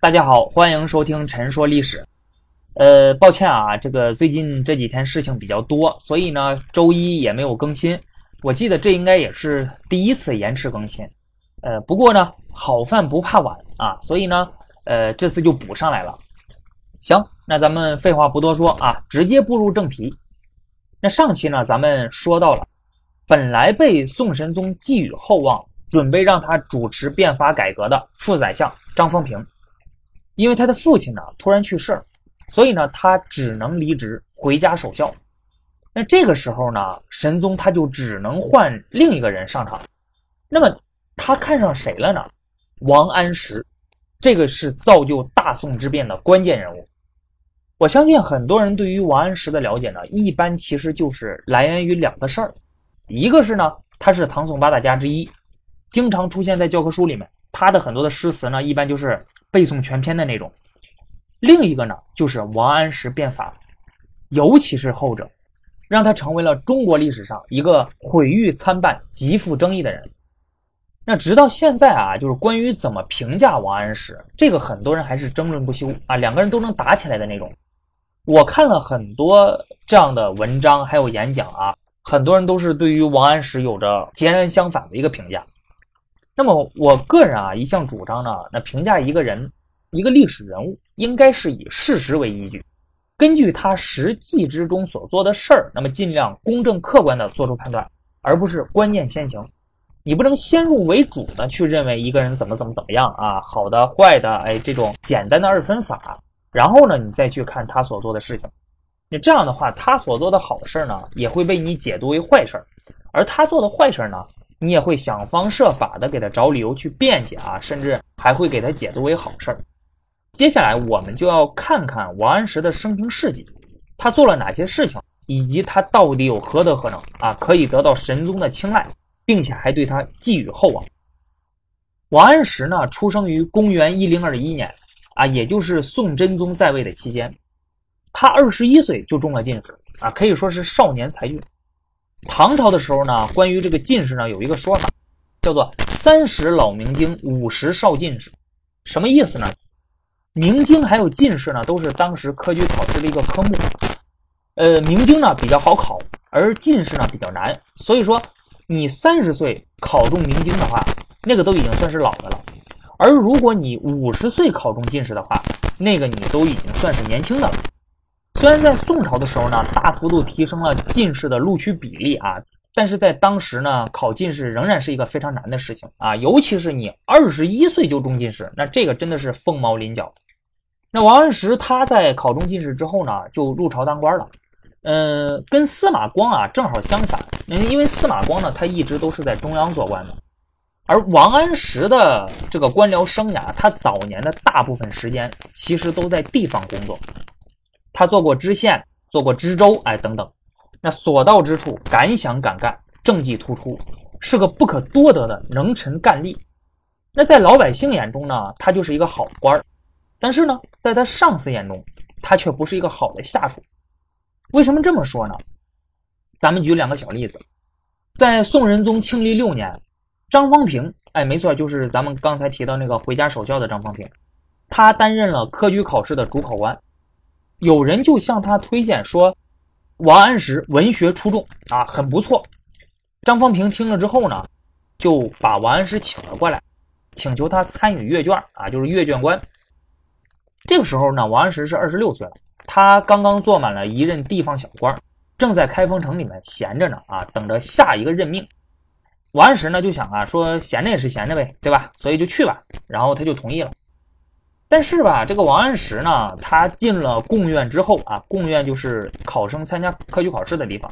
大家好，欢迎收听《陈说历史》。呃，抱歉啊，这个最近这几天事情比较多，所以呢，周一也没有更新。我记得这应该也是第一次延迟更新。呃，不过呢，好饭不怕晚啊，所以呢，呃，这次就补上来了。行，那咱们废话不多说啊，直接步入正题。那上期呢，咱们说到了，本来被宋神宗寄予厚望，准备让他主持变法改革的副宰相张方平。因为他的父亲呢突然去世，所以呢他只能离职回家守孝。那这个时候呢，神宗他就只能换另一个人上场。那么他看上谁了呢？王安石，这个是造就大宋之变的关键人物。我相信很多人对于王安石的了解呢，一般其实就是来源于两个事儿，一个是呢他是唐宋八大家之一，经常出现在教科书里面，他的很多的诗词呢，一般就是。背诵全篇的那种。另一个呢，就是王安石变法，尤其是后者，让他成为了中国历史上一个毁誉参半、极富争议的人。那直到现在啊，就是关于怎么评价王安石，这个很多人还是争论不休啊，两个人都能打起来的那种。我看了很多这样的文章，还有演讲啊，很多人都是对于王安石有着截然相反的一个评价。那么我个人啊，一向主张呢，那评价一个人、一个历史人物，应该是以事实为依据，根据他实际之中所做的事儿，那么尽量公正客观的做出判断，而不是观念先行。你不能先入为主的去认为一个人怎么怎么怎么样啊，好的、坏的，哎，这种简单的二分法，然后呢，你再去看他所做的事情，你这样的话，他所做的好事呢，也会被你解读为坏事而他做的坏事呢？你也会想方设法的给他找理由去辩解啊，甚至还会给他解读为好事儿。接下来我们就要看看王安石的生平事迹，他做了哪些事情，以及他到底有何德何能啊，可以得到神宗的青睐，并且还对他寄予厚望。王安石呢，出生于公元一零二一年啊，也就是宋真宗在位的期间，他二十一岁就中了进士啊，可以说是少年才俊。唐朝的时候呢，关于这个进士呢，有一个说法，叫做“三十老明经，五十少进士”，什么意思呢？明经还有进士呢，都是当时科举考试的一个科目。呃，明经呢比较好考，而进士呢比较难。所以说，你三十岁考中明经的话，那个都已经算是老的了；而如果你五十岁考中进士的话，那个你都已经算是年轻的了。虽然在宋朝的时候呢，大幅度提升了进士的录取比例啊，但是在当时呢，考进士仍然是一个非常难的事情啊，尤其是你二十一岁就中进士，那这个真的是凤毛麟角。那王安石他在考中进士之后呢，就入朝当官了，嗯，跟司马光啊正好相反，嗯，因为司马光呢，他一直都是在中央做官的，而王安石的这个官僚生涯，他早年的大部分时间其实都在地方工作。他做过知县，做过知州，哎，等等，那所到之处敢想敢干，政绩突出，是个不可多得的能臣干吏。那在老百姓眼中呢，他就是一个好官儿但是呢，在他上司眼中，他却不是一个好的下属。为什么这么说呢？咱们举两个小例子，在宋仁宗庆历六年，张方平，哎，没错，就是咱们刚才提到那个回家守孝的张方平，他担任了科举考试的主考官。有人就向他推荐说，王安石文学出众啊，很不错。张方平听了之后呢，就把王安石请了过来，请求他参与阅卷啊，就是阅卷官。这个时候呢，王安石是二十六岁了，他刚刚做满了一任地方小官，正在开封城里面闲着呢啊，等着下一个任命。王安石呢就想啊，说闲着也是闲着呗，对吧？所以就去吧，然后他就同意了。但是吧，这个王安石呢，他进了贡院之后啊，贡院就是考生参加科举考试的地方，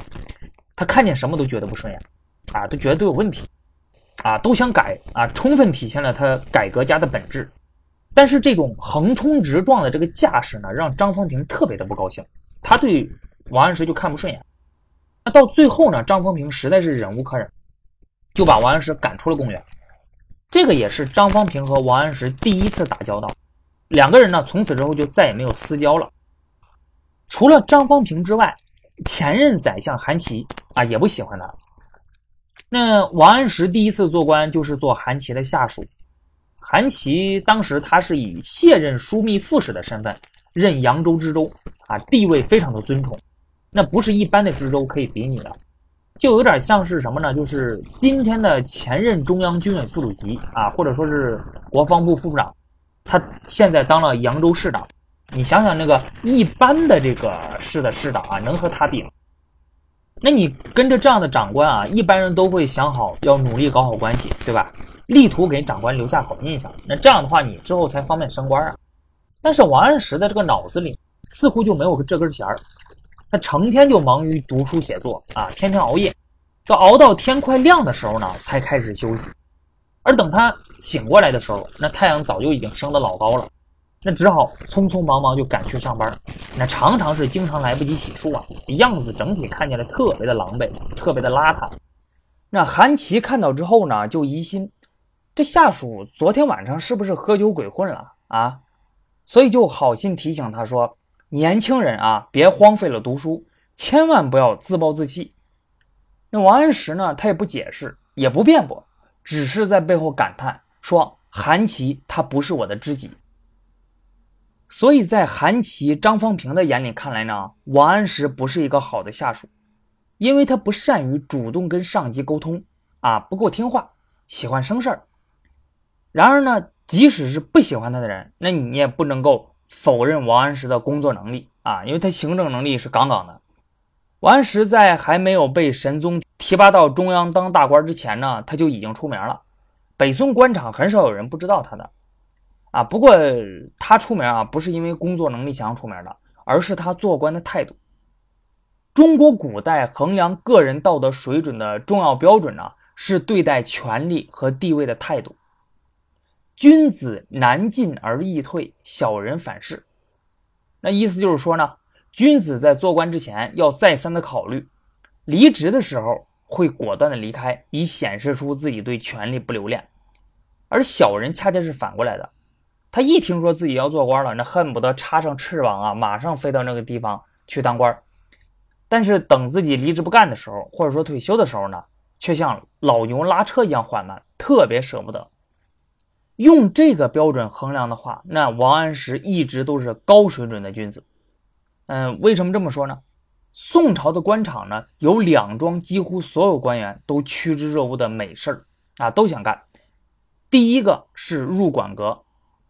他看见什么都觉得不顺眼，啊，都觉得都有问题，啊，都想改啊，充分体现了他改革家的本质。但是这种横冲直撞的这个架势呢，让张方平特别的不高兴，他对王安石就看不顺眼。那到最后呢，张方平实在是忍无可忍，就把王安石赶出了贡院。这个也是张方平和王安石第一次打交道。两个人呢，从此之后就再也没有私交了。除了张方平之外，前任宰相韩琦啊也不喜欢他。那王安石第一次做官就是做韩琦的下属，韩琦当时他是以卸任枢密副使的身份任扬州知州啊，地位非常的尊崇，那不是一般的知州可以比拟的，就有点像是什么呢？就是今天的前任中央军委副主席啊，或者说是国防部副部长，他现在当了扬州市长。你想想那个一般的这个市的市长啊，能和他比吗？那你跟着这样的长官啊，一般人都会想好要努力搞好关系，对吧？力图给长官留下好印象。那这样的话，你之后才方便升官啊。但是王安石的这个脑子里似乎就没有这根弦儿，他成天就忙于读书写作啊，天天熬夜，到熬到天快亮的时候呢，才开始休息。而等他醒过来的时候，那太阳早就已经升得老高了。那只好匆匆忙忙就赶去上班，那常常是经常来不及洗漱啊，样子整体看起来特别的狼狈，特别的邋遢。那韩琦看到之后呢，就疑心这下属昨天晚上是不是喝酒鬼混了啊？所以就好心提醒他说：“年轻人啊，别荒废了读书，千万不要自暴自弃。”那王安石呢，他也不解释，也不辩驳，只是在背后感叹说：“韩琦他不是我的知己。”所以在韩琦、张方平的眼里看来呢，王安石不是一个好的下属，因为他不善于主动跟上级沟通，啊，不够听话，喜欢生事儿。然而呢，即使是不喜欢他的人，那你也不能够否认王安石的工作能力啊，因为他行政能力是杠杠的。王安石在还没有被神宗提拔到中央当大官之前呢，他就已经出名了，北宋官场很少有人不知道他的。啊，不过他出名啊，不是因为工作能力强出名的，而是他做官的态度。中国古代衡量个人道德水准的重要标准呢，是对待权力和地位的态度。君子难进而易退，小人反是。那意思就是说呢，君子在做官之前要再三的考虑，离职的时候会果断的离开，以显示出自己对权力不留恋。而小人恰恰是反过来的。他一听说自己要做官了，那恨不得插上翅膀啊，马上飞到那个地方去当官。但是等自己离职不干的时候，或者说退休的时候呢，却像老牛拉车一样缓慢，特别舍不得。用这个标准衡量的话，那王安石一直都是高水准的君子。嗯，为什么这么说呢？宋朝的官场呢，有两桩几乎所有官员都趋之若鹜的美事儿啊，都想干。第一个是入馆阁。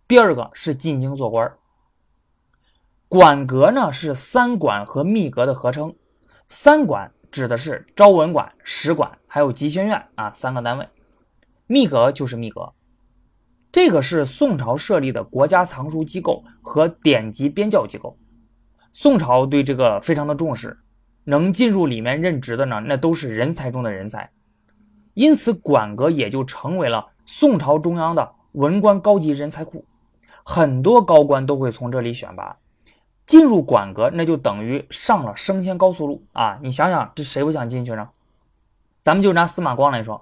第二个是进京做官馆阁呢是三馆和秘阁的合称，三馆指的是昭文馆、史馆还有集贤院啊三个单位，秘阁就是秘阁，这个是宋朝设立的国家藏书机构和典籍编校机构，宋朝对这个非常的重视，能进入里面任职的呢，那都是人才中的人才，因此馆阁也就成为了宋朝中央的文官高级人才库。很多高官都会从这里选拔，进入馆阁，那就等于上了升迁高速路啊！你想想，这谁不想进去呢？咱们就拿司马光来说，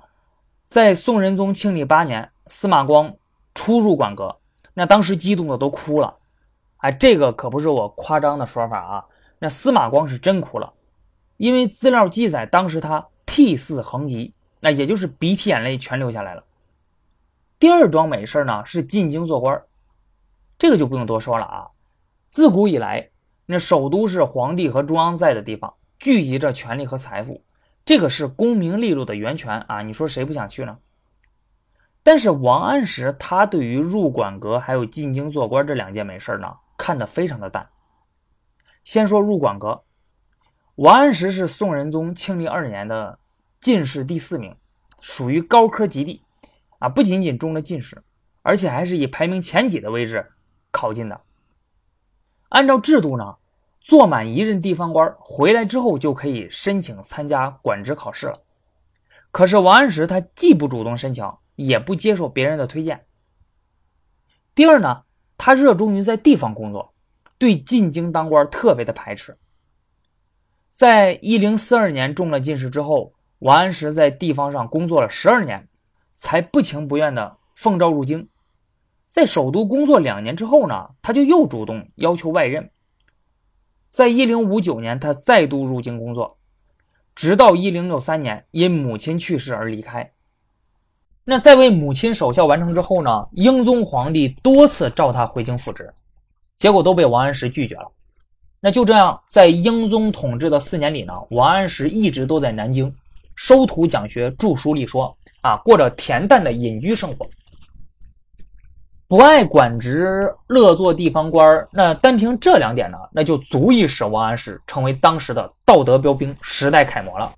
在宋仁宗庆历八年，司马光初入馆阁，那当时激动的都哭了。哎，这个可不是我夸张的说法啊，那司马光是真哭了，因为资料记载，当时他涕泗横疾，那也就是鼻涕眼泪全流下来了。第二桩美事呢，是进京做官。这个就不用多说了啊！自古以来，那首都是皇帝和中央在的地方，聚集着权力和财富，这个是功名利禄的源泉啊！你说谁不想去呢？但是王安石他对于入馆阁还有进京做官这两件美事呢，看得非常的淡。先说入馆阁，王安石是宋仁宗庆历二年的进士第四名，属于高科及第啊！不仅仅中了进士，而且还是以排名前几的位置。考进的，按照制度呢，做满一任地方官回来之后就可以申请参加管职考试了。可是王安石他既不主动申请，也不接受别人的推荐。第二呢，他热衷于在地方工作，对进京当官特别的排斥。在一零四二年中了进士之后，王安石在地方上工作了十二年，才不情不愿的奉召入京。在首都工作两年之后呢，他就又主动要求外任。在一零五九年，他再度入京工作，直到一零六三年因母亲去世而离开。那在为母亲守孝完成之后呢，英宗皇帝多次召他回京复职，结果都被王安石拒绝了。那就这样，在英宗统治的四年里呢，王安石一直都在南京收徒讲学、著书立说啊，过着恬淡的隐居生活。不爱管职，乐做地方官那单凭这两点呢，那就足以使王安石成为当时的道德标兵、时代楷模了。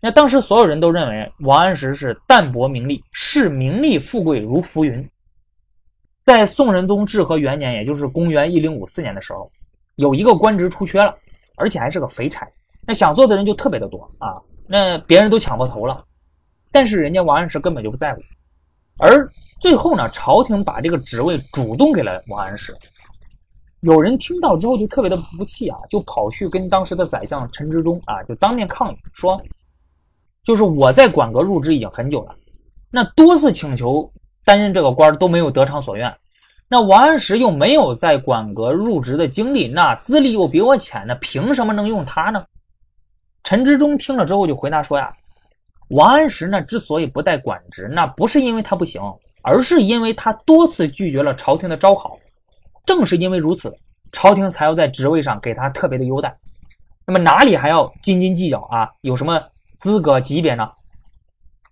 那当时所有人都认为王安石是淡泊名利，视名利富贵如浮云。在宋仁宗至和元年，也就是公元一零五四年的时候，有一个官职出缺了，而且还是个肥差，那想做的人就特别的多啊，那别人都抢破头了，但是人家王安石根本就不在乎，而。最后呢，朝廷把这个职位主动给了王安石。有人听到之后就特别的不服气啊，就跑去跟当时的宰相陈之忠啊，就当面抗议说：“就是我在馆阁入职已经很久了，那多次请求担任这个官都没有得偿所愿。那王安石又没有在馆阁入职的经历，那资历又比我浅，那凭什么能用他呢？”陈之忠听了之后就回答说：“呀，王安石呢之所以不带管职，那不是因为他不行。”而是因为他多次拒绝了朝廷的招考，正是因为如此，朝廷才要在职位上给他特别的优待。那么哪里还要斤斤计较啊？有什么资格级别呢？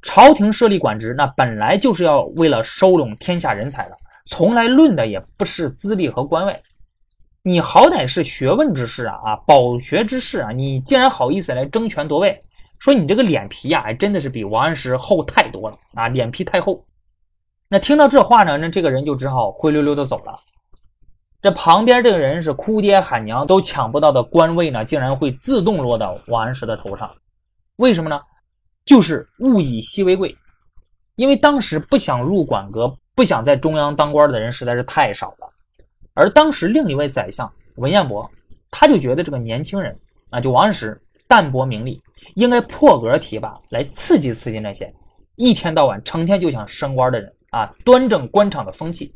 朝廷设立管职，那本来就是要为了收拢天下人才的，从来论的也不是资历和官位。你好歹是学问之士啊啊，饱学之士啊，你竟然好意思来争权夺位？说你这个脸皮呀，还真的是比王安石厚太多了啊，脸皮太厚。那听到这话呢，那这个人就只好灰溜溜的走了。这旁边这个人是哭爹喊娘都抢不到的官位呢，竟然会自动落到王安石的头上，为什么呢？就是物以稀为贵，因为当时不想入馆阁、不想在中央当官的人实在是太少了。而当时另一位宰相文彦博，他就觉得这个年轻人啊，就王安石淡泊名利，应该破格提拔来刺激刺激那些一天到晚成天就想升官的人。啊，端正官场的风气。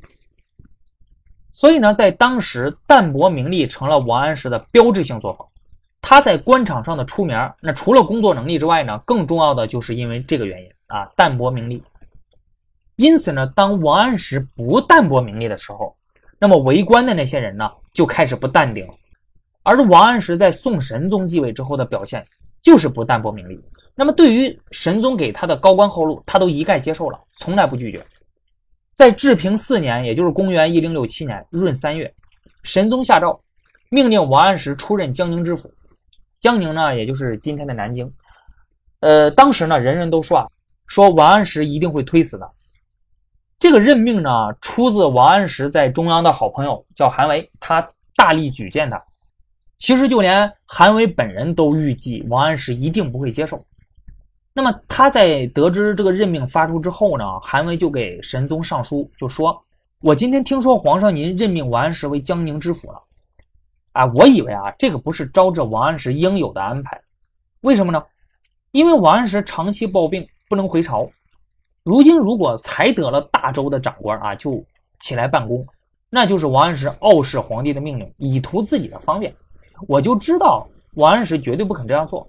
所以呢，在当时，淡泊名利成了王安石的标志性作风。他在官场上的出名，那除了工作能力之外呢，更重要的就是因为这个原因啊，淡泊名利。因此呢，当王安石不淡泊名利的时候，那么为官的那些人呢，就开始不淡定了。而王安石在宋神宗继位之后的表现，就是不淡泊名利。那么对于神宗给他的高官厚禄，他都一概接受了，从来不拒绝。在治平四年，也就是公元一零六七年闰三月，神宗下诏，命令王安石出任江宁知府。江宁呢，也就是今天的南京。呃，当时呢，人人都说啊，说王安石一定会推死的。这个任命呢，出自王安石在中央的好朋友叫韩维，他大力举荐他。其实就连韩维本人都预计王安石一定不会接受。那么他在得知这个任命发出之后呢，韩维就给神宗上书，就说：“我今天听说皇上您任命王安石为江宁知府了，啊，我以为啊这个不是招致王安石应有的安排，为什么呢？因为王安石长期抱病不能回朝，如今如果才得了大州的长官啊就起来办公，那就是王安石傲视皇帝的命令，以图自己的方便。我就知道王安石绝对不肯这样做。”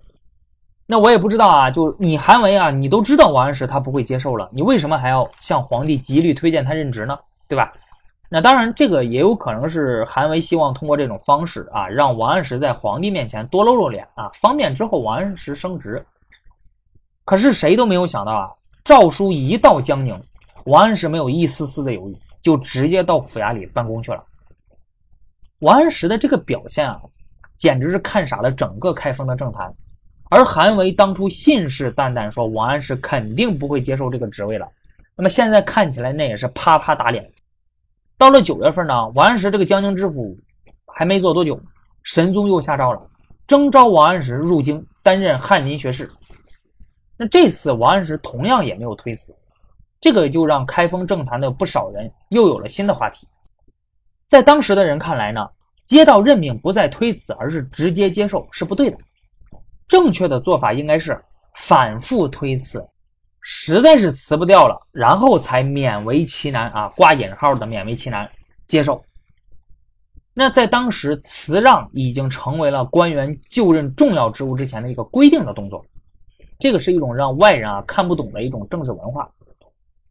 那我也不知道啊，就你韩维啊，你都知道王安石他不会接受了，你为什么还要向皇帝极力推荐他任职呢？对吧？那当然，这个也有可能是韩维希望通过这种方式啊，让王安石在皇帝面前多露露脸啊，方便之后王安石升职。可是谁都没有想到啊，诏书一到江宁，王安石没有一丝丝的犹豫，就直接到府衙里办公去了。王安石的这个表现啊，简直是看傻了整个开封的政坛。而韩维当初信誓旦旦说王安石肯定不会接受这个职位了，那么现在看起来那也是啪啪打脸。到了九月份呢，王安石这个江宁知府还没做多久，神宗又下诏了，征召王安石入京担任翰林学士。那这次王安石同样也没有推辞，这个就让开封政坛的不少人又有了新的话题。在当时的人看来呢，接到任命不再推辞，而是直接接受是不对的。正确的做法应该是反复推辞，实在是辞不掉了，然后才勉为其难啊，挂引号的勉为其难接受。那在当时，辞让已经成为了官员就任重要职务之前的一个规定的动作，这个是一种让外人啊看不懂的一种政治文化。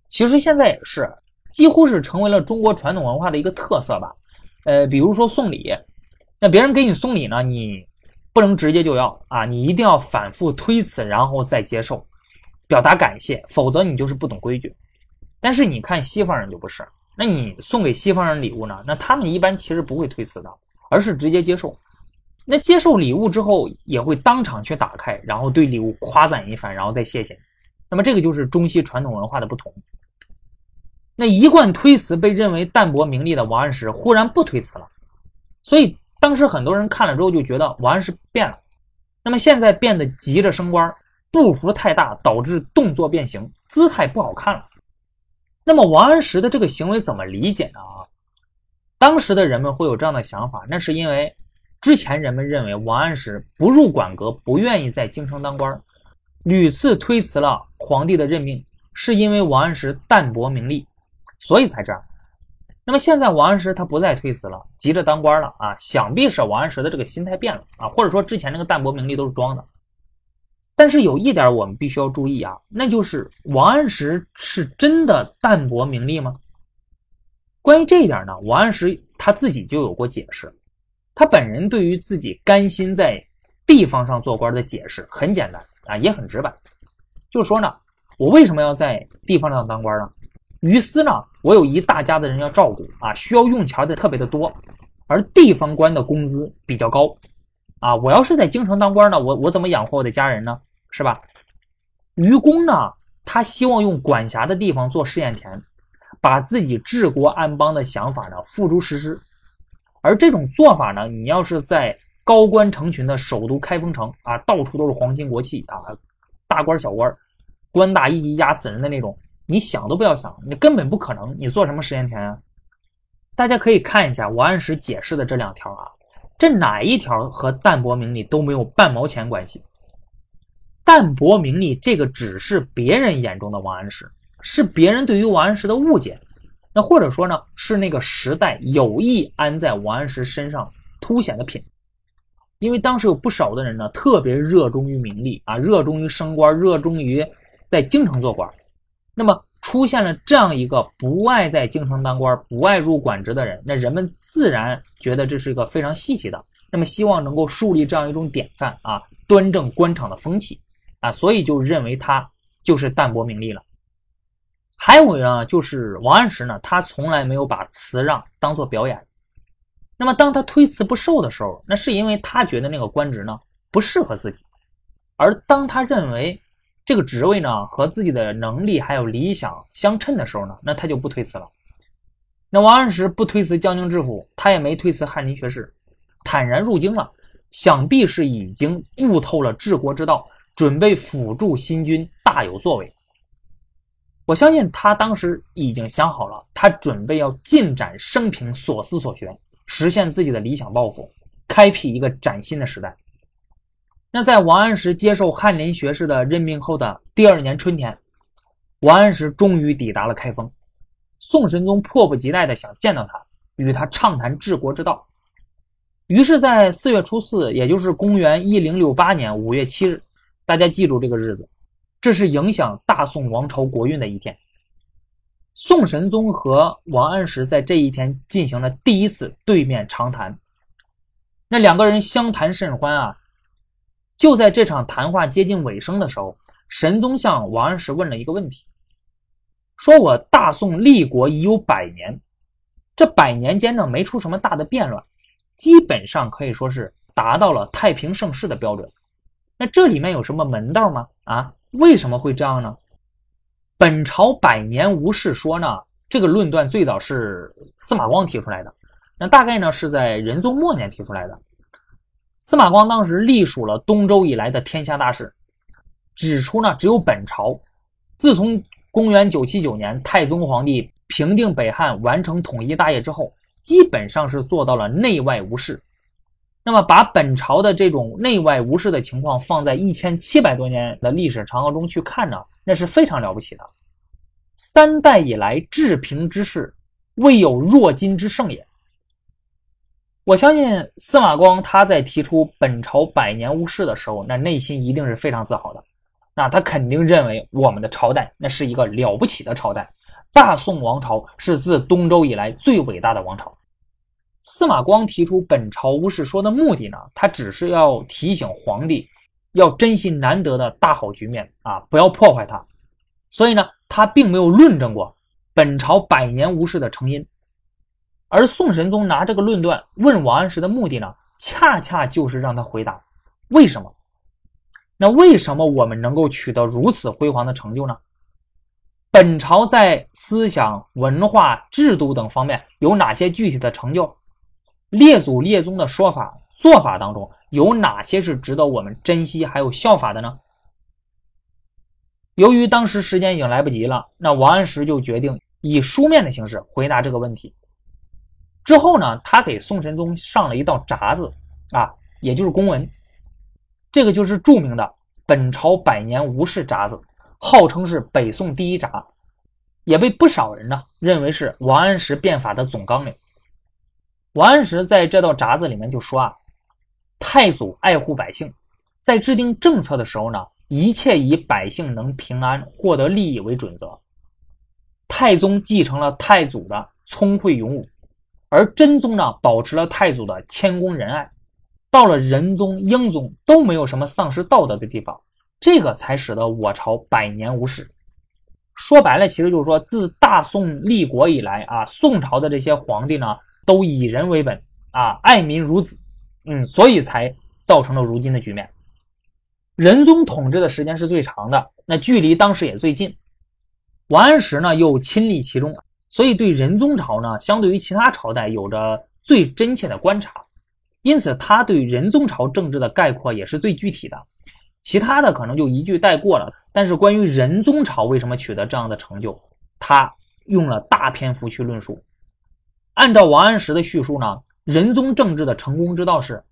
其实现在也是，几乎是成为了中国传统文化的一个特色吧。呃，比如说送礼，那别人给你送礼呢，你不能直接就要啊，你一定要反复推辞，然后再接受，表达感谢，否则你就是不懂规矩。但是你看西方人就不是，那你送给西方人礼物呢，那他们一般其实不会推辞的，而是直接接受。那接受礼物之后，也会当场去打开，然后对礼物夸赞一番，然后再谢谢。那么这个就是中西传统文化的不同。那一贯推辞被认为淡泊名利的王安石忽然不推辞了，所以当时很多人看了之后就觉得王安石变了。那么现在变得急着升官，步幅太大，导致动作变形，姿态不好看了。那么王安石的这个行为怎么理解呢？啊，当时的人们会有这样的想法，那是因为。之前人们认为王安石不入馆阁，不愿意在京城当官，屡次推辞了皇帝的任命，是因为王安石淡泊名利，所以才这样。那么现在王安石他不再推辞了，急着当官了啊，想必是王安石的这个心态变了啊，或者说之前那个淡泊名利都是装的。但是有一点我们必须要注意啊，那就是王安石是真的淡泊名利吗？关于这一点呢，王安石他自己就有过解释。他本人对于自己甘心在地方上做官的解释很简单啊，也很直白，就是说呢，我为什么要在地方上当官呢？于私呢，我有一大家子人要照顾啊，需要用钱的特别的多，而地方官的工资比较高啊，我要是在京城当官呢，我我怎么养活我的家人呢？是吧？愚公呢，他希望用管辖的地方做试验田，把自己治国安邦的想法呢付诸实施。而这种做法呢，你要是在高官成群的首都开封城啊，到处都是皇亲国戚啊，大官小官，官大一级压死人的那种，你想都不要想，你根本不可能。你做什么试验田啊？大家可以看一下王安石解释的这两条啊，这哪一条和淡泊名利都没有半毛钱关系？淡泊名利这个只是别人眼中的王安石，是别人对于王安石的误解。那或者说呢，是那个时代有意安在王安石身上凸显的品，因为当时有不少的人呢，特别热衷于名利啊，热衷于升官，热衷于在京城做官。那么出现了这样一个不爱在京城当官、不爱入馆职的人，那人们自然觉得这是一个非常稀奇的，那么希望能够树立这样一种典范啊，端正官场的风气啊，所以就认为他就是淡泊名利了。还有呢，就是王安石呢，他从来没有把辞让当做表演。那么，当他推辞不受的时候，那是因为他觉得那个官职呢不适合自己。而当他认为这个职位呢和自己的能力还有理想相称的时候呢，那他就不推辞了。那王安石不推辞江宁知府，他也没推辞翰林学士，坦然入京了，想必是已经悟透了治国之道，准备辅助新君大有作为。我相信他当时已经想好了，他准备要尽展生平所思所学，实现自己的理想抱负，开辟一个崭新的时代。那在王安石接受翰林学士的任命后的第二年春天，王安石终于抵达了开封。宋神宗迫不及待地想见到他，与他畅谈治国之道。于是，在四月初四，也就是公元一零六八年五月七日，大家记住这个日子。这是影响大宋王朝国运的一天。宋神宗和王安石在这一天进行了第一次对面长谈。那两个人相谈甚欢啊！就在这场谈话接近尾声的时候，神宗向王安石问了一个问题：“说我大宋立国已有百年，这百年间呢没出什么大的变乱，基本上可以说是达到了太平盛世的标准。那这里面有什么门道吗？啊？”为什么会这样呢？本朝百年无事说呢？这个论断最早是司马光提出来的，那大概呢是在仁宗末年提出来的。司马光当时隶属了东周以来的天下大事，指出呢，只有本朝，自从公元九七九年太宗皇帝平定北汉、完成统一大业之后，基本上是做到了内外无事。那么，把本朝的这种内外无事的情况放在一千七百多年的历史长河中去看呢，那是非常了不起的。三代以来治平之事，未有若今之盛也。我相信司马光他在提出本朝百年无事的时候，那内心一定是非常自豪的。那他肯定认为我们的朝代那是一个了不起的朝代，大宋王朝是自东周以来最伟大的王朝。司马光提出本朝无事说的目的呢，他只是要提醒皇帝要珍惜难得的大好局面啊，不要破坏它。所以呢，他并没有论证过本朝百年无事的成因。而宋神宗拿这个论断问王安石的目的呢，恰恰就是让他回答为什么。那为什么我们能够取得如此辉煌的成就呢？本朝在思想、文化、制度等方面有哪些具体的成就？列祖列宗的说法、做法当中有哪些是值得我们珍惜还有效法的呢？由于当时时间已经来不及了，那王安石就决定以书面的形式回答这个问题。之后呢，他给宋神宗上了一道札子，啊，也就是公文，这个就是著名的《本朝百年无事札子》。号称是北宋第一札，也被不少人呢认为是王安石变法的总纲领。王安石在这道札子里面就说啊，太祖爱护百姓，在制定政策的时候呢，一切以百姓能平安获得利益为准则。太宗继承了太祖的聪慧勇武，而真宗呢保持了太祖的谦恭仁爱，到了仁宗、英宗都没有什么丧失道德的地方。这个才使得我朝百年无事。说白了，其实就是说，自大宋立国以来啊，宋朝的这些皇帝呢，都以人为本啊，爱民如子，嗯，所以才造成了如今的局面。仁宗统治的时间是最长的，那距离当时也最近。王安石呢，又亲历其中，所以对仁宗朝呢，相对于其他朝代有着最真切的观察，因此他对仁宗朝政治的概括也是最具体的。其他的可能就一句带过了，但是关于仁宗朝为什么取得这样的成就，他用了大篇幅去论述。按照王安石的叙述呢，仁宗政治的成功之道是：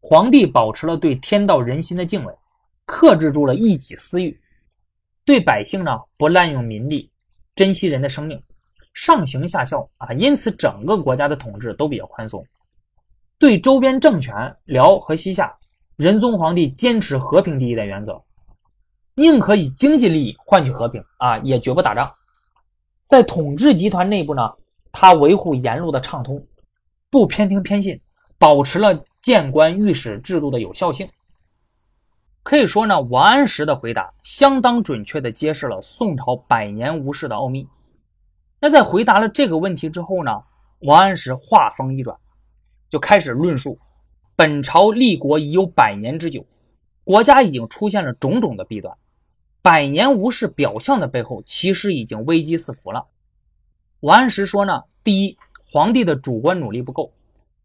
皇帝保持了对天道人心的敬畏，克制住了一己私欲，对百姓呢不滥用民力，珍惜人的生命，上行下效啊，因此整个国家的统治都比较宽松，对周边政权辽和西夏。仁宗皇帝坚持和平第一的原则，宁可以经济利益换取和平啊，也绝不打仗。在统治集团内部呢，他维护言路的畅通，不偏听偏信，保持了谏官御史制度的有效性。可以说呢，王安石的回答相当准确地揭示了宋朝百年无事的奥秘。那在回答了这个问题之后呢，王安石话锋一转，就开始论述。本朝立国已有百年之久，国家已经出现了种种的弊端。百年无事表象的背后，其实已经危机四伏了。王安石说呢：第一，皇帝的主观努力不够，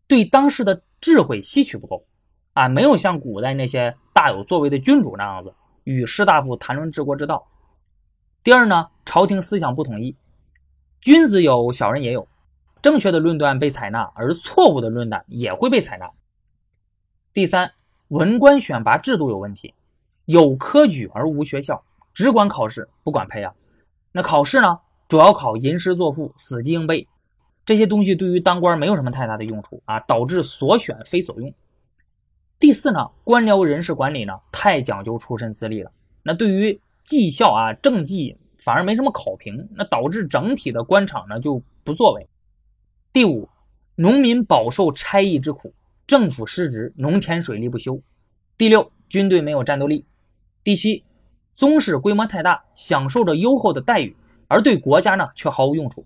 对当时的智慧吸取不够，啊，没有像古代那些大有作为的君主那样子与士大夫谈论治国之道。第二呢，朝廷思想不统一，君子有，小人也有，正确的论断被采纳，而错误的论断也会被采纳。第三，文官选拔制度有问题，有科举而无学校，只管考试不管培养。那考试呢，主要考吟诗作赋、死记硬背，这些东西对于当官没有什么太大的用处啊，导致所选非所用。第四呢，官僚人事管理呢太讲究出身资历了，那对于绩效啊政绩反而没什么考评，那导致整体的官场呢就不作为。第五，农民饱受差役之苦。政府失职，农田水利不修。第六，军队没有战斗力。第七，宗室规模太大，享受着优厚的待遇，而对国家呢却毫无用处。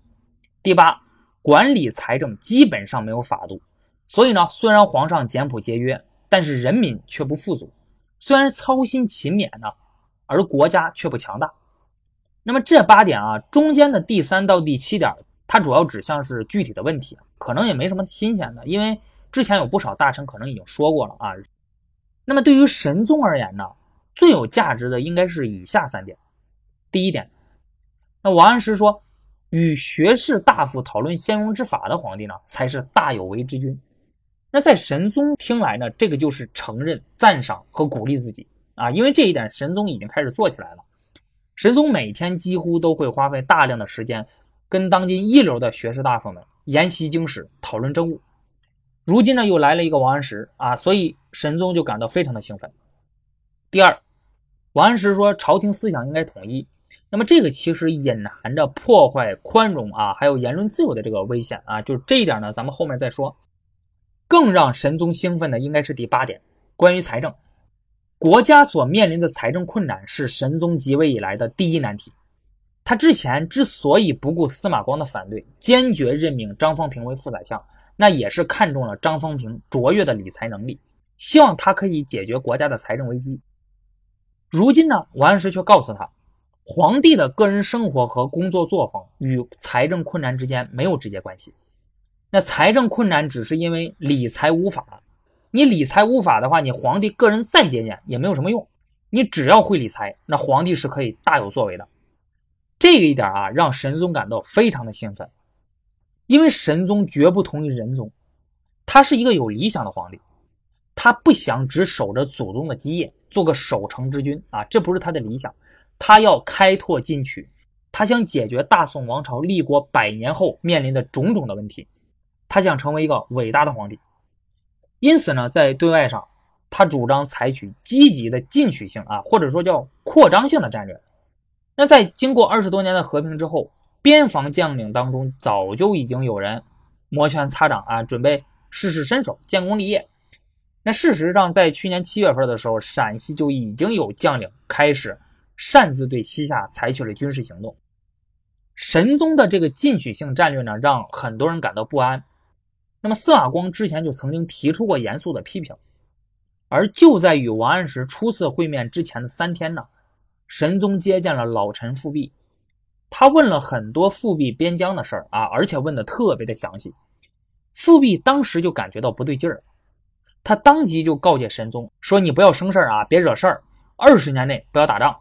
第八，管理财政基本上没有法度，所以呢，虽然皇上简朴节约，但是人民却不富足。虽然操心勤勉呢，而国家却不强大。那么这八点啊，中间的第三到第七点，它主要指向是具体的问题，可能也没什么新鲜的，因为。之前有不少大臣可能已经说过了啊。那么对于神宗而言呢，最有价值的应该是以下三点。第一点，那王安石说，与学士大夫讨论先庸之法的皇帝呢，才是大有为之君。那在神宗听来呢，这个就是承认、赞赏和鼓励自己啊，因为这一点神宗已经开始做起来了。神宗每天几乎都会花费大量的时间，跟当今一流的学士大夫们研习经史，讨论政务。如今呢，又来了一个王安石啊，所以神宗就感到非常的兴奋。第二，王安石说朝廷思想应该统一，那么这个其实隐含着破坏宽容啊，还有言论自由的这个危险啊。就是这一点呢，咱们后面再说。更让神宗兴奋的应该是第八点，关于财政，国家所面临的财政困难是神宗即位以来的第一难题。他之前之所以不顾司马光的反对，坚决任命张方平为副宰相，那也是看中了张方平卓越的理财能力，希望他可以解决国家的财政危机。如今呢，王安石却告诉他，皇帝的个人生活和工作作风与财政困难之间没有直接关系。那财政困难只是因为理财无法，你理财无法的话，你皇帝个人再节俭也没有什么用。你只要会理财，那皇帝是可以大有作为的。这个一点啊，让神宗感到非常的兴奋，因为神宗绝不同于仁宗，他是一个有理想的皇帝。他不想只守着祖宗的基业，做个守成之君啊，这不是他的理想。他要开拓进取，他想解决大宋王朝立国百年后面临的种种的问题。他想成为一个伟大的皇帝，因此呢，在对外上，他主张采取积极的进取性啊，或者说叫扩张性的战略。那在经过二十多年的和平之后，边防将领当中早就已经有人摩拳擦掌啊，准备试试身手，建功立业。那事实上，在去年七月份的时候，陕西就已经有将领开始擅自对西夏采取了军事行动。神宗的这个进取性战略呢，让很多人感到不安。那么，司马光之前就曾经提出过严肃的批评。而就在与王安石初次会面之前的三天呢，神宗接见了老臣富弼，他问了很多富弼边疆的事儿啊，而且问的特别的详细。富弼当时就感觉到不对劲儿。他当即就告诫神宗说：“你不要生事儿啊，别惹事儿。二十年内不要打仗。”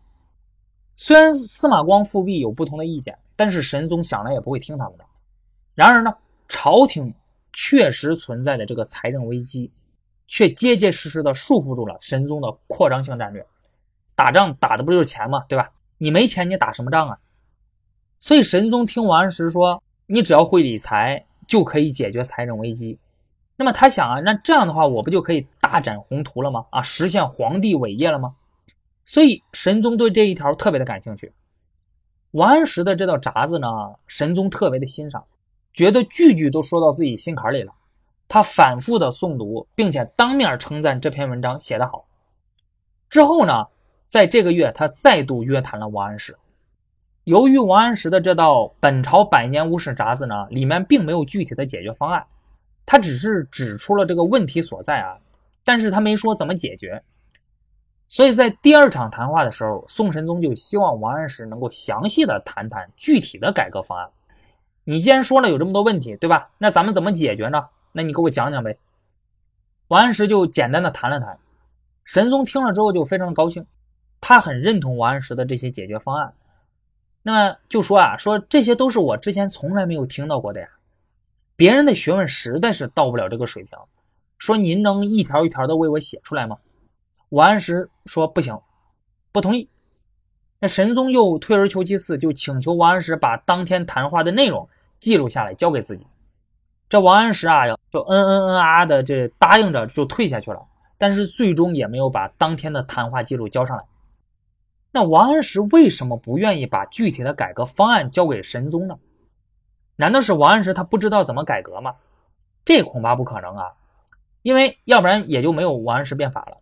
虽然司马光、复辟有不同的意见，但是神宗想来也不会听他们的。然而呢，朝廷确实存在的这个财政危机，却结结实实的束缚住了神宗的扩张性战略。打仗打的不就是钱吗？对吧？你没钱，你打什么仗啊？所以神宗听王安石说：“你只要会理财，就可以解决财政危机。”那么他想啊，那这样的话，我不就可以大展宏图了吗？啊，实现皇帝伟业了吗？所以神宗对这一条特别的感兴趣。王安石的这道闸子呢，神宗特别的欣赏，觉得句句都说到自己心坎里了。他反复的诵读，并且当面称赞这篇文章写得好。之后呢，在这个月，他再度约谈了王安石。由于王安石的这道“本朝百年无事”札子呢，里面并没有具体的解决方案。他只是指出了这个问题所在啊，但是他没说怎么解决。所以在第二场谈话的时候，宋神宗就希望王安石能够详细的谈谈具体的改革方案。你既然说了有这么多问题，对吧？那咱们怎么解决呢？那你给我讲讲呗。王安石就简单的谈了谈，神宗听了之后就非常的高兴，他很认同王安石的这些解决方案。那么就说啊，说这些都是我之前从来没有听到过的呀。别人的学问实在是到不了这个水平，说您能一条一条的为我写出来吗？王安石说不行，不同意。那神宗又退而求其次，就请求王安石把当天谈话的内容记录下来，交给自己。这王安石啊，就嗯嗯嗯啊的这答应着就退下去了，但是最终也没有把当天的谈话记录交上来。那王安石为什么不愿意把具体的改革方案交给神宗呢？难道是王安石他不知道怎么改革吗？这恐怕不可能啊，因为要不然也就没有王安石变法了。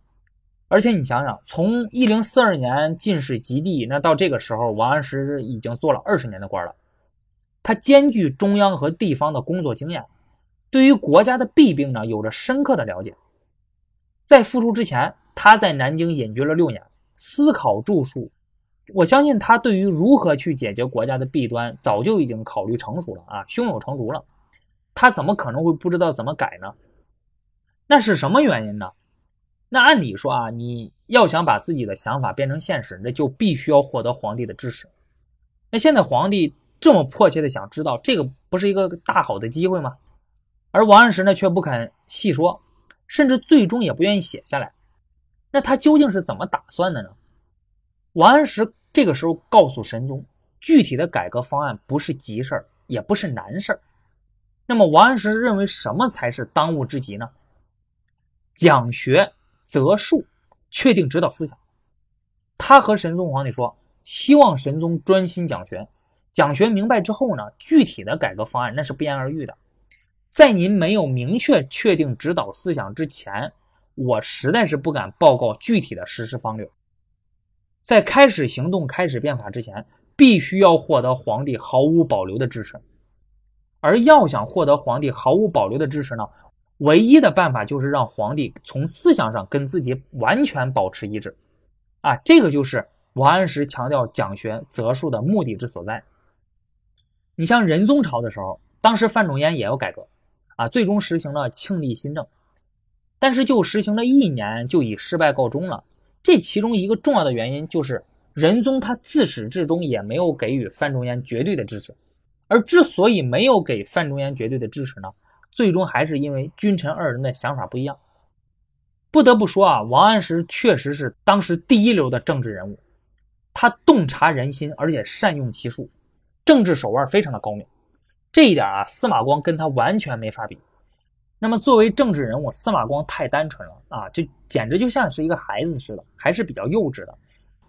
而且你想想，从一零四二年进士及第，那到这个时候，王安石已经做了二十年的官了。他兼具中央和地方的工作经验，对于国家的弊病呢，有着深刻的了解。在复出之前，他在南京隐居了六年，思考著述。我相信他对于如何去解决国家的弊端，早就已经考虑成熟了啊，胸有成竹了。他怎么可能会不知道怎么改呢？那是什么原因呢？那按理说啊，你要想把自己的想法变成现实，那就必须要获得皇帝的支持。那现在皇帝这么迫切的想知道，这个不是一个大好的机会吗？而王安石呢，却不肯细说，甚至最终也不愿意写下来。那他究竟是怎么打算的呢？王安石这个时候告诉神宗，具体的改革方案不是急事儿，也不是难事儿。那么王安石认为什么才是当务之急呢？讲学择术，确定指导思想。他和神宗皇帝说：“希望神宗专心讲学。讲学明白之后呢，具体的改革方案那是不言而喻的。在您没有明确确定指导思想之前，我实在是不敢报告具体的实施方略。在开始行动、开始变法之前，必须要获得皇帝毫无保留的支持。而要想获得皇帝毫无保留的支持呢，唯一的办法就是让皇帝从思想上跟自己完全保持一致。啊，这个就是王安石强调讲学择术的目的之所在。你像仁宗朝的时候，当时范仲淹也要改革，啊，最终实行了庆历新政，但是就实行了一年就以失败告终了。这其中一个重要的原因就是仁宗他自始至终也没有给予范仲淹绝对的支持，而之所以没有给范仲淹绝对的支持呢，最终还是因为君臣二人的想法不一样。不得不说啊，王安石确实是当时第一流的政治人物，他洞察人心，而且善用其术。政治手腕非常的高明，这一点啊，司马光跟他完全没法比。那么作为政治人物，司马光太单纯了啊，就简直就像是一个孩子似的，还是比较幼稚的。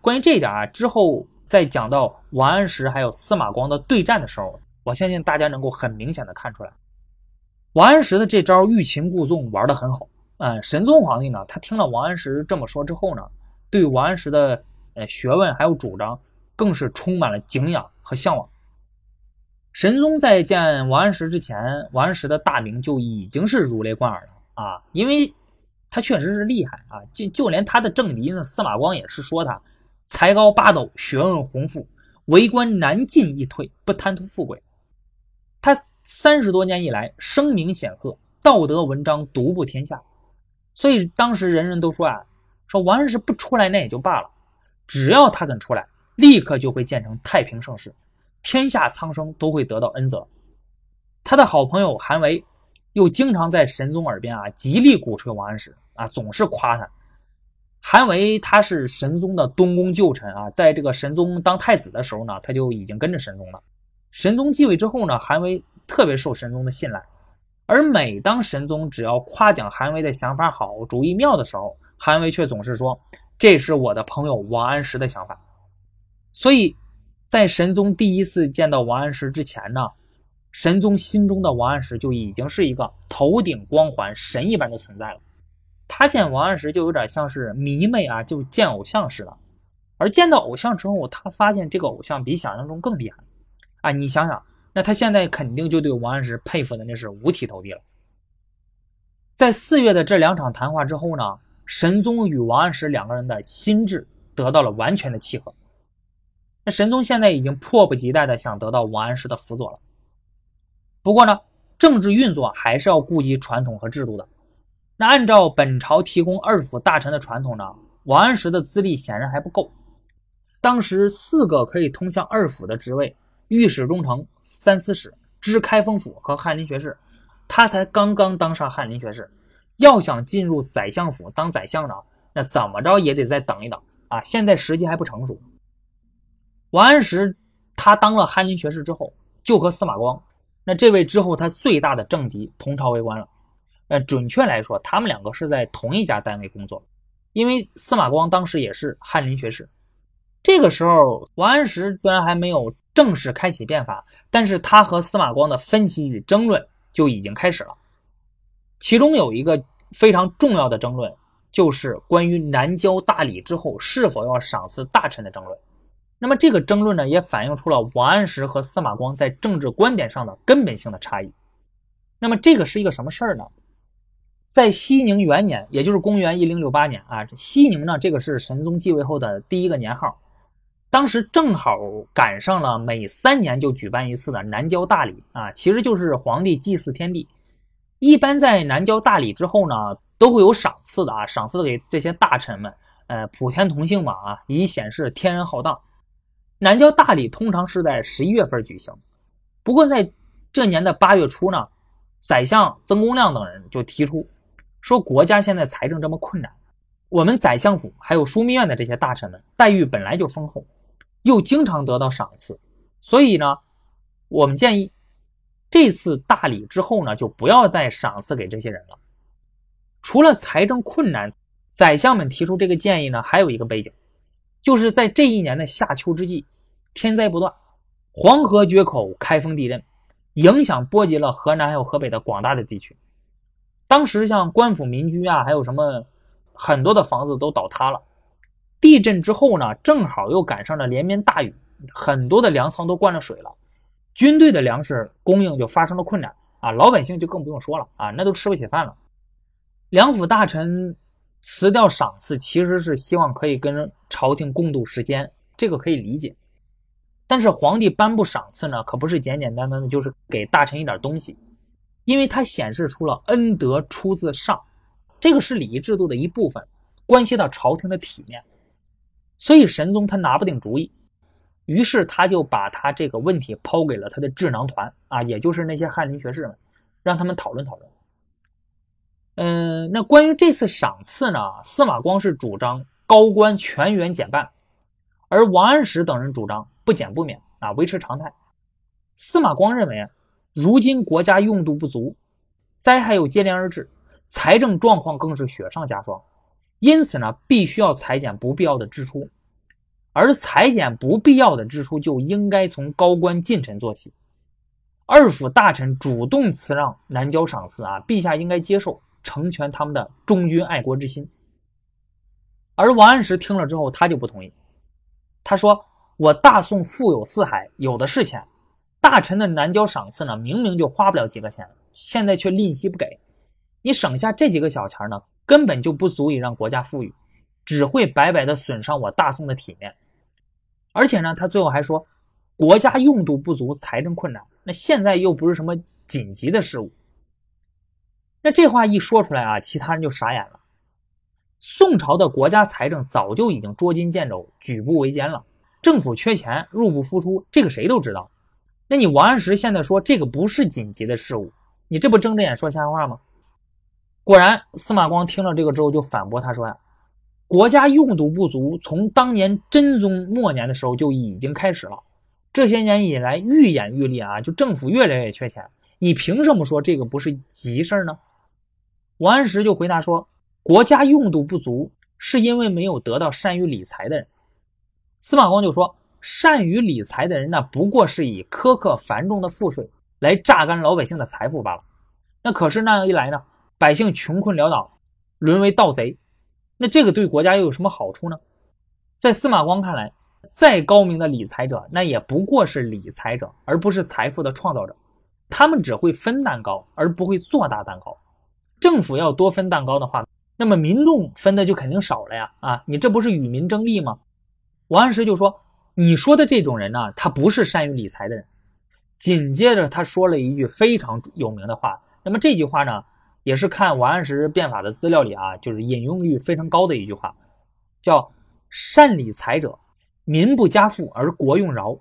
关于这一点啊，之后在讲到王安石还有司马光的对战的时候，我相信大家能够很明显的看出来，王安石的这招欲擒故纵玩的很好。嗯，神宗皇帝呢，他听了王安石这么说之后呢，对王安石的呃学问还有主张，更是充满了敬仰和向往。神宗在见王安石之前，王安石的大名就已经是如雷贯耳了啊，因为他确实是厉害啊，就就连他的政敌呢司马光也是说他才高八斗，学问宏富，为官难进易退，不贪图富贵。他三十多年以来声名显赫，道德文章独步天下，所以当时人人都说啊，说王安石不出来那也就罢了，只要他肯出来，立刻就会建成太平盛世。天下苍生都会得到恩泽。他的好朋友韩维又经常在神宗耳边啊极力鼓吹王安石啊，总是夸他。韩维他是神宗的东宫旧臣啊，在这个神宗当太子的时候呢，他就已经跟着神宗了。神宗继位之后呢，韩维特别受神宗的信赖。而每当神宗只要夸奖韩维的想法好、主意妙的时候，韩维却总是说：“这是我的朋友王安石的想法。”所以。在神宗第一次见到王安石之前呢，神宗心中的王安石就已经是一个头顶光环、神一般的存在了。他见王安石就有点像是迷妹啊，就见偶像似的。而见到偶像之后，他发现这个偶像比想象中更厉害啊！你想想，那他现在肯定就对王安石佩服的那是五体投地了。在四月的这两场谈话之后呢，神宗与王安石两个人的心智得到了完全的契合。那神宗现在已经迫不及待的想得到王安石的辅佐了。不过呢，政治运作还是要顾及传统和制度的。那按照本朝提供二府大臣的传统呢，王安石的资历显然还不够。当时四个可以通向二府的职位——御史中丞、三司使、知开封府和翰林学士，他才刚刚当上翰林学士。要想进入宰相府当宰相呢，那怎么着也得再等一等啊！现在时机还不成熟。王安石他当了翰林学士之后，就和司马光，那这位之后他最大的政敌同朝为官了。呃，准确来说，他们两个是在同一家单位工作，因为司马光当时也是翰林学士。这个时候，王安石虽然还没有正式开启变法，但是他和司马光的分歧与争论就已经开始了。其中有一个非常重要的争论，就是关于南郊大礼之后是否要赏赐大臣的争论。那么这个争论呢，也反映出了王安石和司马光在政治观点上的根本性的差异。那么这个是一个什么事儿呢？在熙宁元年，也就是公元一零六八年啊，熙宁呢，这个是神宗继位后的第一个年号，当时正好赶上了每三年就举办一次的南郊大礼啊，其实就是皇帝祭祀天地。一般在南郊大礼之后呢，都会有赏赐的啊，赏赐给这些大臣们，呃，普天同庆嘛啊，以显示天人浩荡。南郊大礼通常是在十一月份举行，不过在这年的八月初呢，宰相曾公亮等人就提出说，国家现在财政这么困难，我们宰相府还有枢密院的这些大臣们待遇本来就丰厚，又经常得到赏赐，所以呢，我们建议这次大礼之后呢，就不要再赏赐给这些人了。除了财政困难，宰相们提出这个建议呢，还有一个背景。就是在这一年的夏秋之际，天灾不断，黄河决口，开封地震，影响波及了河南还有河北的广大的地区。当时像官府民居啊，还有什么很多的房子都倒塌了。地震之后呢，正好又赶上了连绵大雨，很多的粮仓都灌了水了，军队的粮食供应就发生了困难啊，老百姓就更不用说了啊，那都吃不起饭了。梁府大臣辞掉赏赐，其实是希望可以跟朝廷共度时间，这个可以理解。但是皇帝颁布赏赐呢，可不是简简单单的就是给大臣一点东西。因为它显示出了恩德出自上，这个是礼仪制度的一部分，关系到朝廷的体面，所以神宗他拿不定主意，于是他就把他这个问题抛给了他的智囊团啊，也就是那些翰林学士们，让他们讨论讨论。嗯，那关于这次赏赐呢，司马光是主张高官全员减半，而王安石等人主张不减不免啊，维持常态。司马光认为啊。如今国家用度不足，灾害又接连而至，财政状况更是雪上加霜，因此呢，必须要裁减不必要的支出，而裁减不必要的支出就应该从高官近臣做起。二府大臣主动辞让南郊赏赐啊，陛下应该接受，成全他们的忠君爱国之心。而王安石听了之后，他就不同意，他说：“我大宋富有四海，有的是钱。”大臣的南郊赏赐呢，明明就花不了几个钱，现在却吝惜不给。你省下这几个小钱呢，根本就不足以让国家富裕，只会白白的损伤我大宋的体面。而且呢，他最后还说，国家用度不足，财政困难。那现在又不是什么紧急的事物。那这话一说出来啊，其他人就傻眼了。宋朝的国家财政早就已经捉襟见肘、举步维艰了，政府缺钱，入不敷出，这个谁都知道。那你王安石现在说这个不是紧急的事物，你这不睁着眼说瞎话吗？果然，司马光听了这个之后就反驳他说呀：“国家用度不足，从当年真宗末年的时候就已经开始了，这些年以来愈演愈烈啊，就政府越来越缺钱，你凭什么说这个不是急事呢？”王安石就回答说：“国家用度不足，是因为没有得到善于理财的人。”司马光就说。善于理财的人呢，不过是以苛刻繁重的赋税来榨干老百姓的财富罢了。那可是那样一来呢，百姓穷困潦倒，沦为盗贼。那这个对国家又有什么好处呢？在司马光看来，再高明的理财者，那也不过是理财者，而不是财富的创造者。他们只会分蛋糕，而不会做大蛋糕。政府要多分蛋糕的话，那么民众分的就肯定少了呀！啊，你这不是与民争利吗？王安石就说。你说的这种人呢，他不是善于理财的人。紧接着他说了一句非常有名的话，那么这句话呢，也是看王安石变法的资料里啊，就是引用率非常高的一句话，叫“善理财者，民不加赋而国用饶”。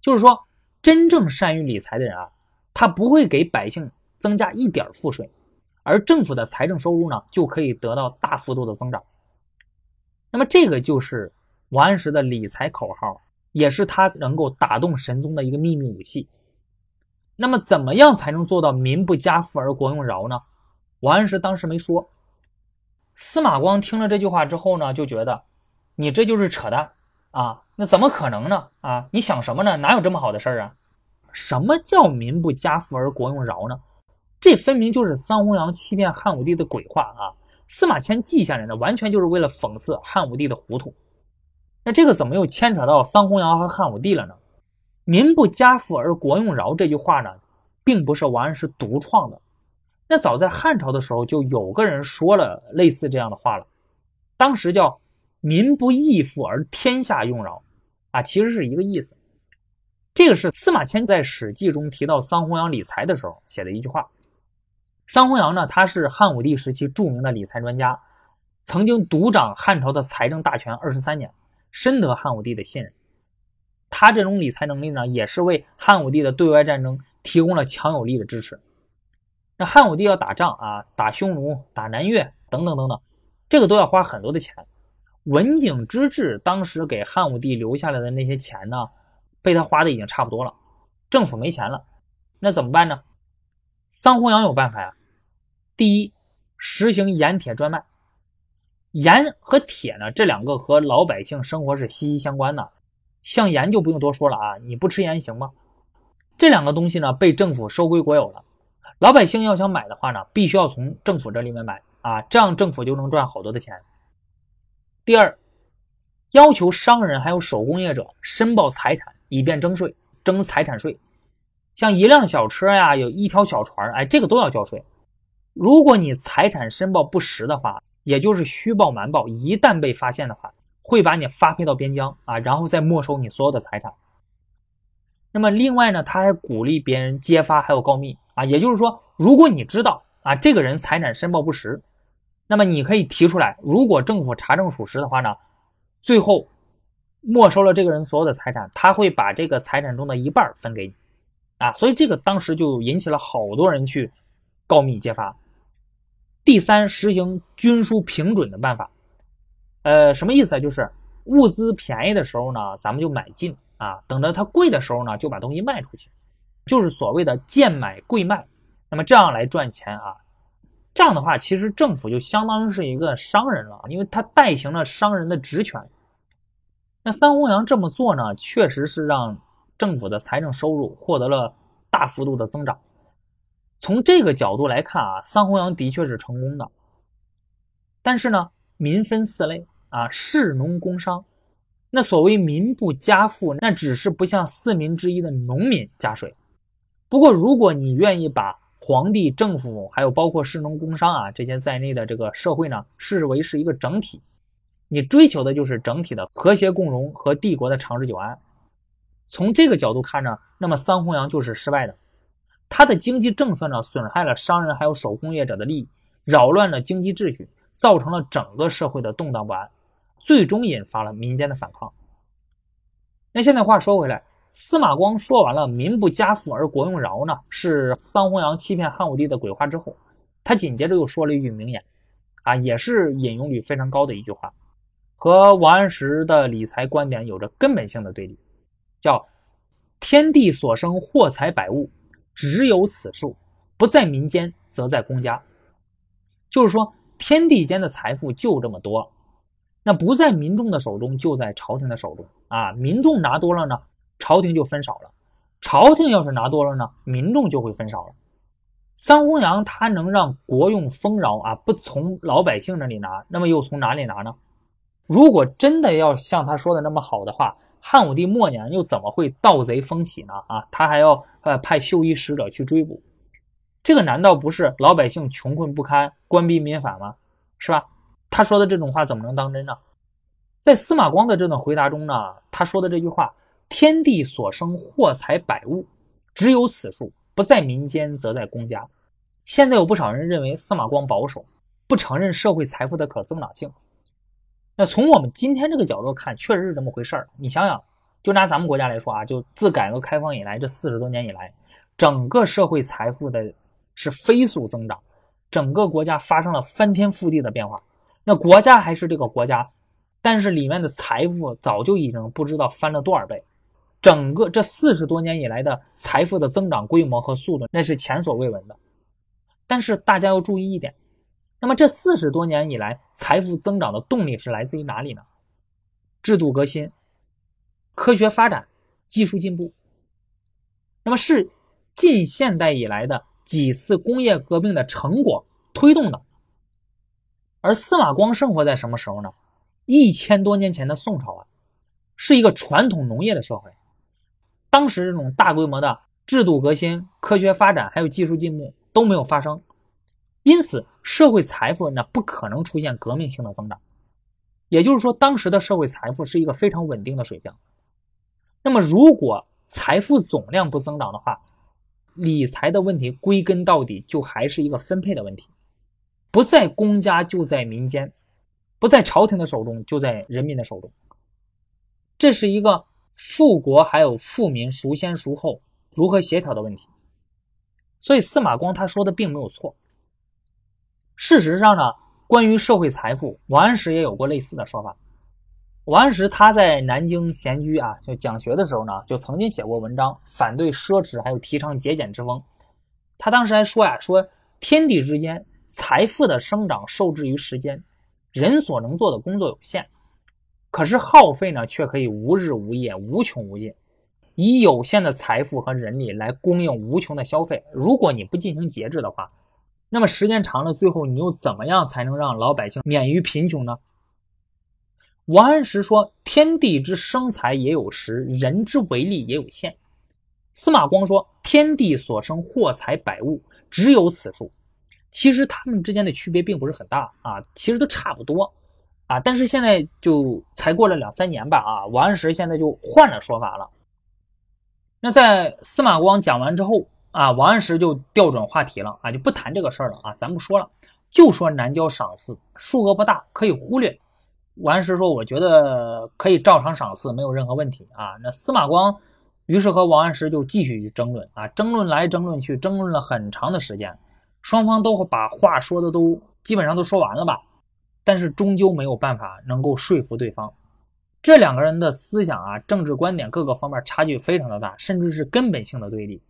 就是说，真正善于理财的人啊，他不会给百姓增加一点赋税，而政府的财政收入呢，就可以得到大幅度的增长。那么这个就是。王安石的理财口号，也是他能够打动神宗的一个秘密武器。那么，怎么样才能做到民不加富而国用饶呢？王安石当时没说。司马光听了这句话之后呢，就觉得你这就是扯淡啊！那怎么可能呢？啊，你想什么呢？哪有这么好的事儿啊？什么叫民不加富而国用饶呢？这分明就是桑弘羊欺骗汉武帝的鬼话啊！司马迁记下来的，完全就是为了讽刺汉武帝的糊涂。那这个怎么又牵扯到桑弘羊和汉武帝了呢？“民不加赋而国用饶”这句话呢，并不是王安石独创的。那早在汉朝的时候，就有个人说了类似这样的话了。当时叫“民不义富而天下用饶”，啊，其实是一个意思。这个是司马迁在《史记》中提到桑弘羊理财的时候写的一句话。桑弘羊呢，他是汉武帝时期著名的理财专家，曾经独掌汉朝的财政大权二十三年。深得汉武帝的信任，他这种理财能力呢，也是为汉武帝的对外战争提供了强有力的支持。那汉武帝要打仗啊，打匈奴、打南越等等等等，这个都要花很多的钱。文景之治当时给汉武帝留下来的那些钱呢，被他花的已经差不多了，政府没钱了，那怎么办呢？桑弘羊有办法呀。第一，实行盐铁专卖。盐和铁呢，这两个和老百姓生活是息息相关的。像盐就不用多说了啊，你不吃盐行吗？这两个东西呢，被政府收归国有了。老百姓要想买的话呢，必须要从政府这里面买啊，这样政府就能赚好多的钱。第二，要求商人还有手工业者申报财产，以便征税，征财产税。像一辆小车呀，有一条小船，哎，这个都要交税。如果你财产申报不实的话，也就是虚报瞒报，一旦被发现的话，会把你发配到边疆啊，然后再没收你所有的财产。那么另外呢，他还鼓励别人揭发还有告密啊，也就是说，如果你知道啊这个人财产申报不实，那么你可以提出来，如果政府查证属实的话呢，最后没收了这个人所有的财产，他会把这个财产中的一半分给你啊，所以这个当时就引起了好多人去告密揭发。第三，实行均输平准的办法，呃，什么意思啊？就是物资便宜的时候呢，咱们就买进。啊，等着它贵的时候呢，就把东西卖出去，就是所谓的贱买贵卖，那么这样来赚钱啊。这样的话，其实政府就相当于是一个商人了，因为他代行了商人的职权。那三弘羊这么做呢，确实是让政府的财政收入获得了大幅度的增长。从这个角度来看啊，三弘羊的确是成功的。但是呢，民分四类啊，士农工商。那所谓民不加赋，那只是不向四民之一的农民加税。不过，如果你愿意把皇帝、政府，还有包括士农工商啊这些在内的这个社会呢，视为是一个整体，你追求的就是整体的和谐共荣和帝国的长治久安。从这个角度看呢，那么三弘羊就是失败的。他的经济政策呢，损害了商人还有手工业者的利益，扰乱了经济秩序，造成了整个社会的动荡不安。最终引发了民间的反抗。那现在话说回来，司马光说完了“民不加赋而国用饶”呢，是桑弘羊欺骗汉武帝的鬼话之后，他紧接着又说了一句名言，啊，也是引用率非常高的一句话，和王安石的理财观点有着根本性的对立，叫“天地所生货财百物，只有此数，不在民间则在公家”，就是说天地间的财富就这么多。那不在民众的手中，就在朝廷的手中啊！民众拿多了呢，朝廷就分少了；朝廷要是拿多了呢，民众就会分少了。三弘羊他能让国用丰饶啊，不从老百姓那里拿，那么又从哪里拿呢？如果真的要像他说的那么好的话，汉武帝末年又怎么会盗贼风起呢？啊，他还要呃派绣衣使者去追捕，这个难道不是老百姓穷困不堪、官逼民反吗？是吧？他说的这种话怎么能当真呢？在司马光的这段回答中呢，他说的这句话“天地所生货财百物，只有此数，不在民间则在公家”。现在有不少人认为司马光保守，不承认社会财富的可增长性。那从我们今天这个角度看，确实是这么回事儿。你想想，就拿咱们国家来说啊，就自改革开放以来这四十多年以来，整个社会财富的是飞速增长，整个国家发生了翻天覆地的变化。那国家还是这个国家，但是里面的财富早就已经不知道翻了多少倍，整个这四十多年以来的财富的增长规模和速度那是前所未闻的。但是大家要注意一点，那么这四十多年以来财富增长的动力是来自于哪里呢？制度革新、科学发展、技术进步，那么是近现代以来的几次工业革命的成果推动的。而司马光生活在什么时候呢？一千多年前的宋朝啊，是一个传统农业的社会。当时这种大规模的制度革新、科学发展还有技术进步都没有发生，因此社会财富那不可能出现革命性的增长。也就是说，当时的社会财富是一个非常稳定的水平。那么，如果财富总量不增长的话，理财的问题归根到底就还是一个分配的问题。不在公家就在民间，不在朝廷的手中就在人民的手中。这是一个富国还有富民孰先孰后如何协调的问题。所以司马光他说的并没有错。事实上呢，关于社会财富，王安石也有过类似的说法。王安石他在南京闲居啊，就讲学的时候呢，就曾经写过文章反对奢侈，还有提倡节俭之风。他当时还说呀，说天地之间。财富的生长受制于时间，人所能做的工作有限，可是耗费呢却可以无日无夜、无穷无尽，以有限的财富和人力来供应无穷的消费。如果你不进行节制的话，那么时间长了，最后你又怎么样才能让老百姓免于贫穷呢？王安石说：“天地之生财也有时，人之为利也有限。”司马光说：“天地所生货财百物，只有此数。”其实他们之间的区别并不是很大啊，其实都差不多啊。但是现在就才过了两三年吧啊，王安石现在就换了说法了。那在司马光讲完之后啊，王安石就调转话题了啊，就不谈这个事儿了啊，咱不说了，就说南郊赏赐，数额不大，可以忽略。王安石说：“我觉得可以照常赏赐，没有任何问题啊。”那司马光于是和王安石就继续去争论啊，争论来争论去，争论了很长的时间。双方都把话说的都基本上都说完了吧，但是终究没有办法能够说服对方。这两个人的思想啊、政治观点各个方面差距非常的大，甚至是根本性的对立，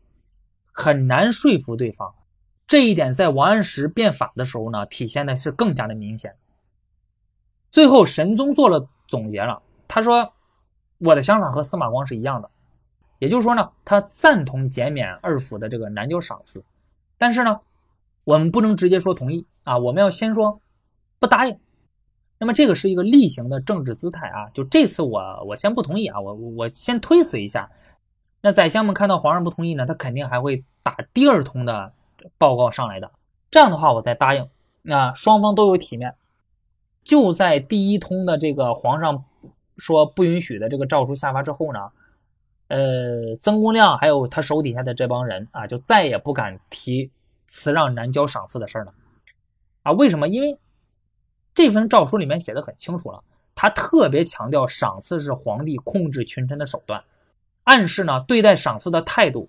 很难说服对方。这一点在王安石变法的时候呢，体现的是更加的明显。最后，神宗做了总结了，他说：“我的想法和司马光是一样的，也就是说呢，他赞同减免二府的这个南郊赏赐，但是呢。”我们不能直接说同意啊，我们要先说不答应。那么这个是一个例行的政治姿态啊，就这次我我先不同意啊，我我先推辞一下。那宰相们看到皇上不同意呢，他肯定还会打第二通的报告上来的。这样的话我再答应，那双方都有体面。就在第一通的这个皇上说不允许的这个诏书下发之后呢，呃，曾公亮还有他手底下的这帮人啊，就再也不敢提。辞让南郊赏赐的事儿了？啊，为什么？因为这份诏书里面写的很清楚了，他特别强调赏赐是皇帝控制群臣的手段，暗示呢对待赏赐的态度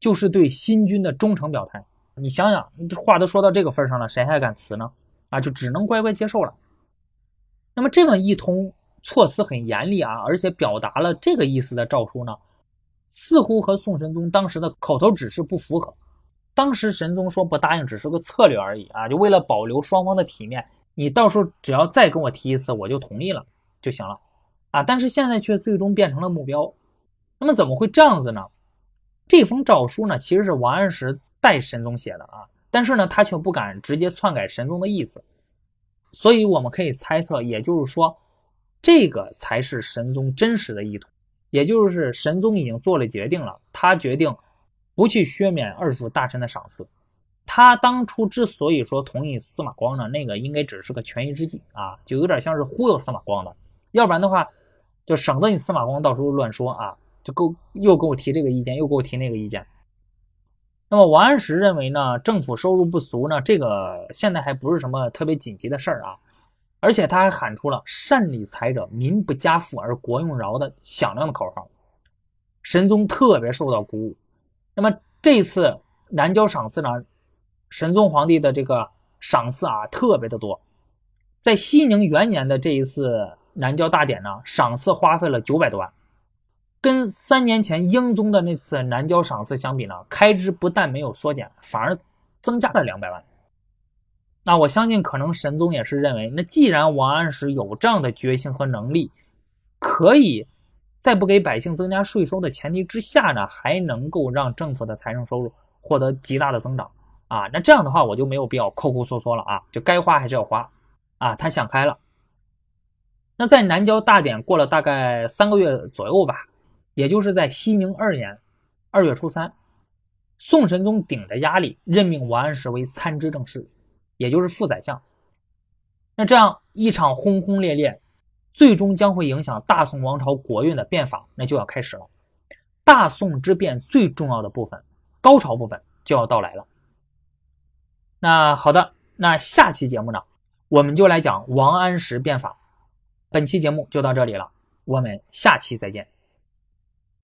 就是对新君的忠诚表态。你想想，话都说到这个份上了，谁还敢辞呢？啊，就只能乖乖接受了。那么这么一通措辞很严厉啊，而且表达了这个意思的诏书呢，似乎和宋神宗当时的口头指示不符合。当时神宗说不答应只是个策略而已啊，就为了保留双方的体面，你到时候只要再跟我提一次，我就同意了就行了啊。但是现在却最终变成了目标，那么怎么会这样子呢？这封诏书呢，其实是王安石代神宗写的啊，但是呢，他却不敢直接篡改神宗的意思，所以我们可以猜测，也就是说，这个才是神宗真实的意图，也就是神宗已经做了决定了，他决定。不去削免二府大臣的赏赐，他当初之所以说同意司马光呢，那个应该只是个权宜之计啊，就有点像是忽悠司马光的，要不然的话，就省得你司马光到时候乱说啊，就够又给我提这个意见，又给我提那个意见。那么王安石认为呢，政府收入不足呢，这个现在还不是什么特别紧急的事儿啊，而且他还喊出了“善理财者，民不加富而国用饶”的响亮的口号，神宗特别受到鼓舞。那么这次南郊赏赐呢，神宗皇帝的这个赏赐啊特别的多，在熙宁元年的这一次南郊大典呢，赏赐花费了九百多万，跟三年前英宗的那次南郊赏赐相比呢，开支不但没有缩减，反而增加了两百万。那我相信，可能神宗也是认为，那既然王安石有这样的决心和能力，可以。在不给百姓增加税收的前提之下呢，还能够让政府的财政收入获得极大的增长啊！那这样的话，我就没有必要抠抠缩缩了啊，就该花还是要花啊！他想开了。那在南郊大典过了大概三个月左右吧，也就是在熙宁二年二月初三，宋神宗顶着压力任命王安石为参知政事，也就是副宰相。那这样一场轰轰烈烈。最终将会影响大宋王朝国运的变法，那就要开始了。大宋之变最重要的部分，高潮部分就要到来了。那好的，那下期节目呢，我们就来讲王安石变法。本期节目就到这里了，我们下期再见。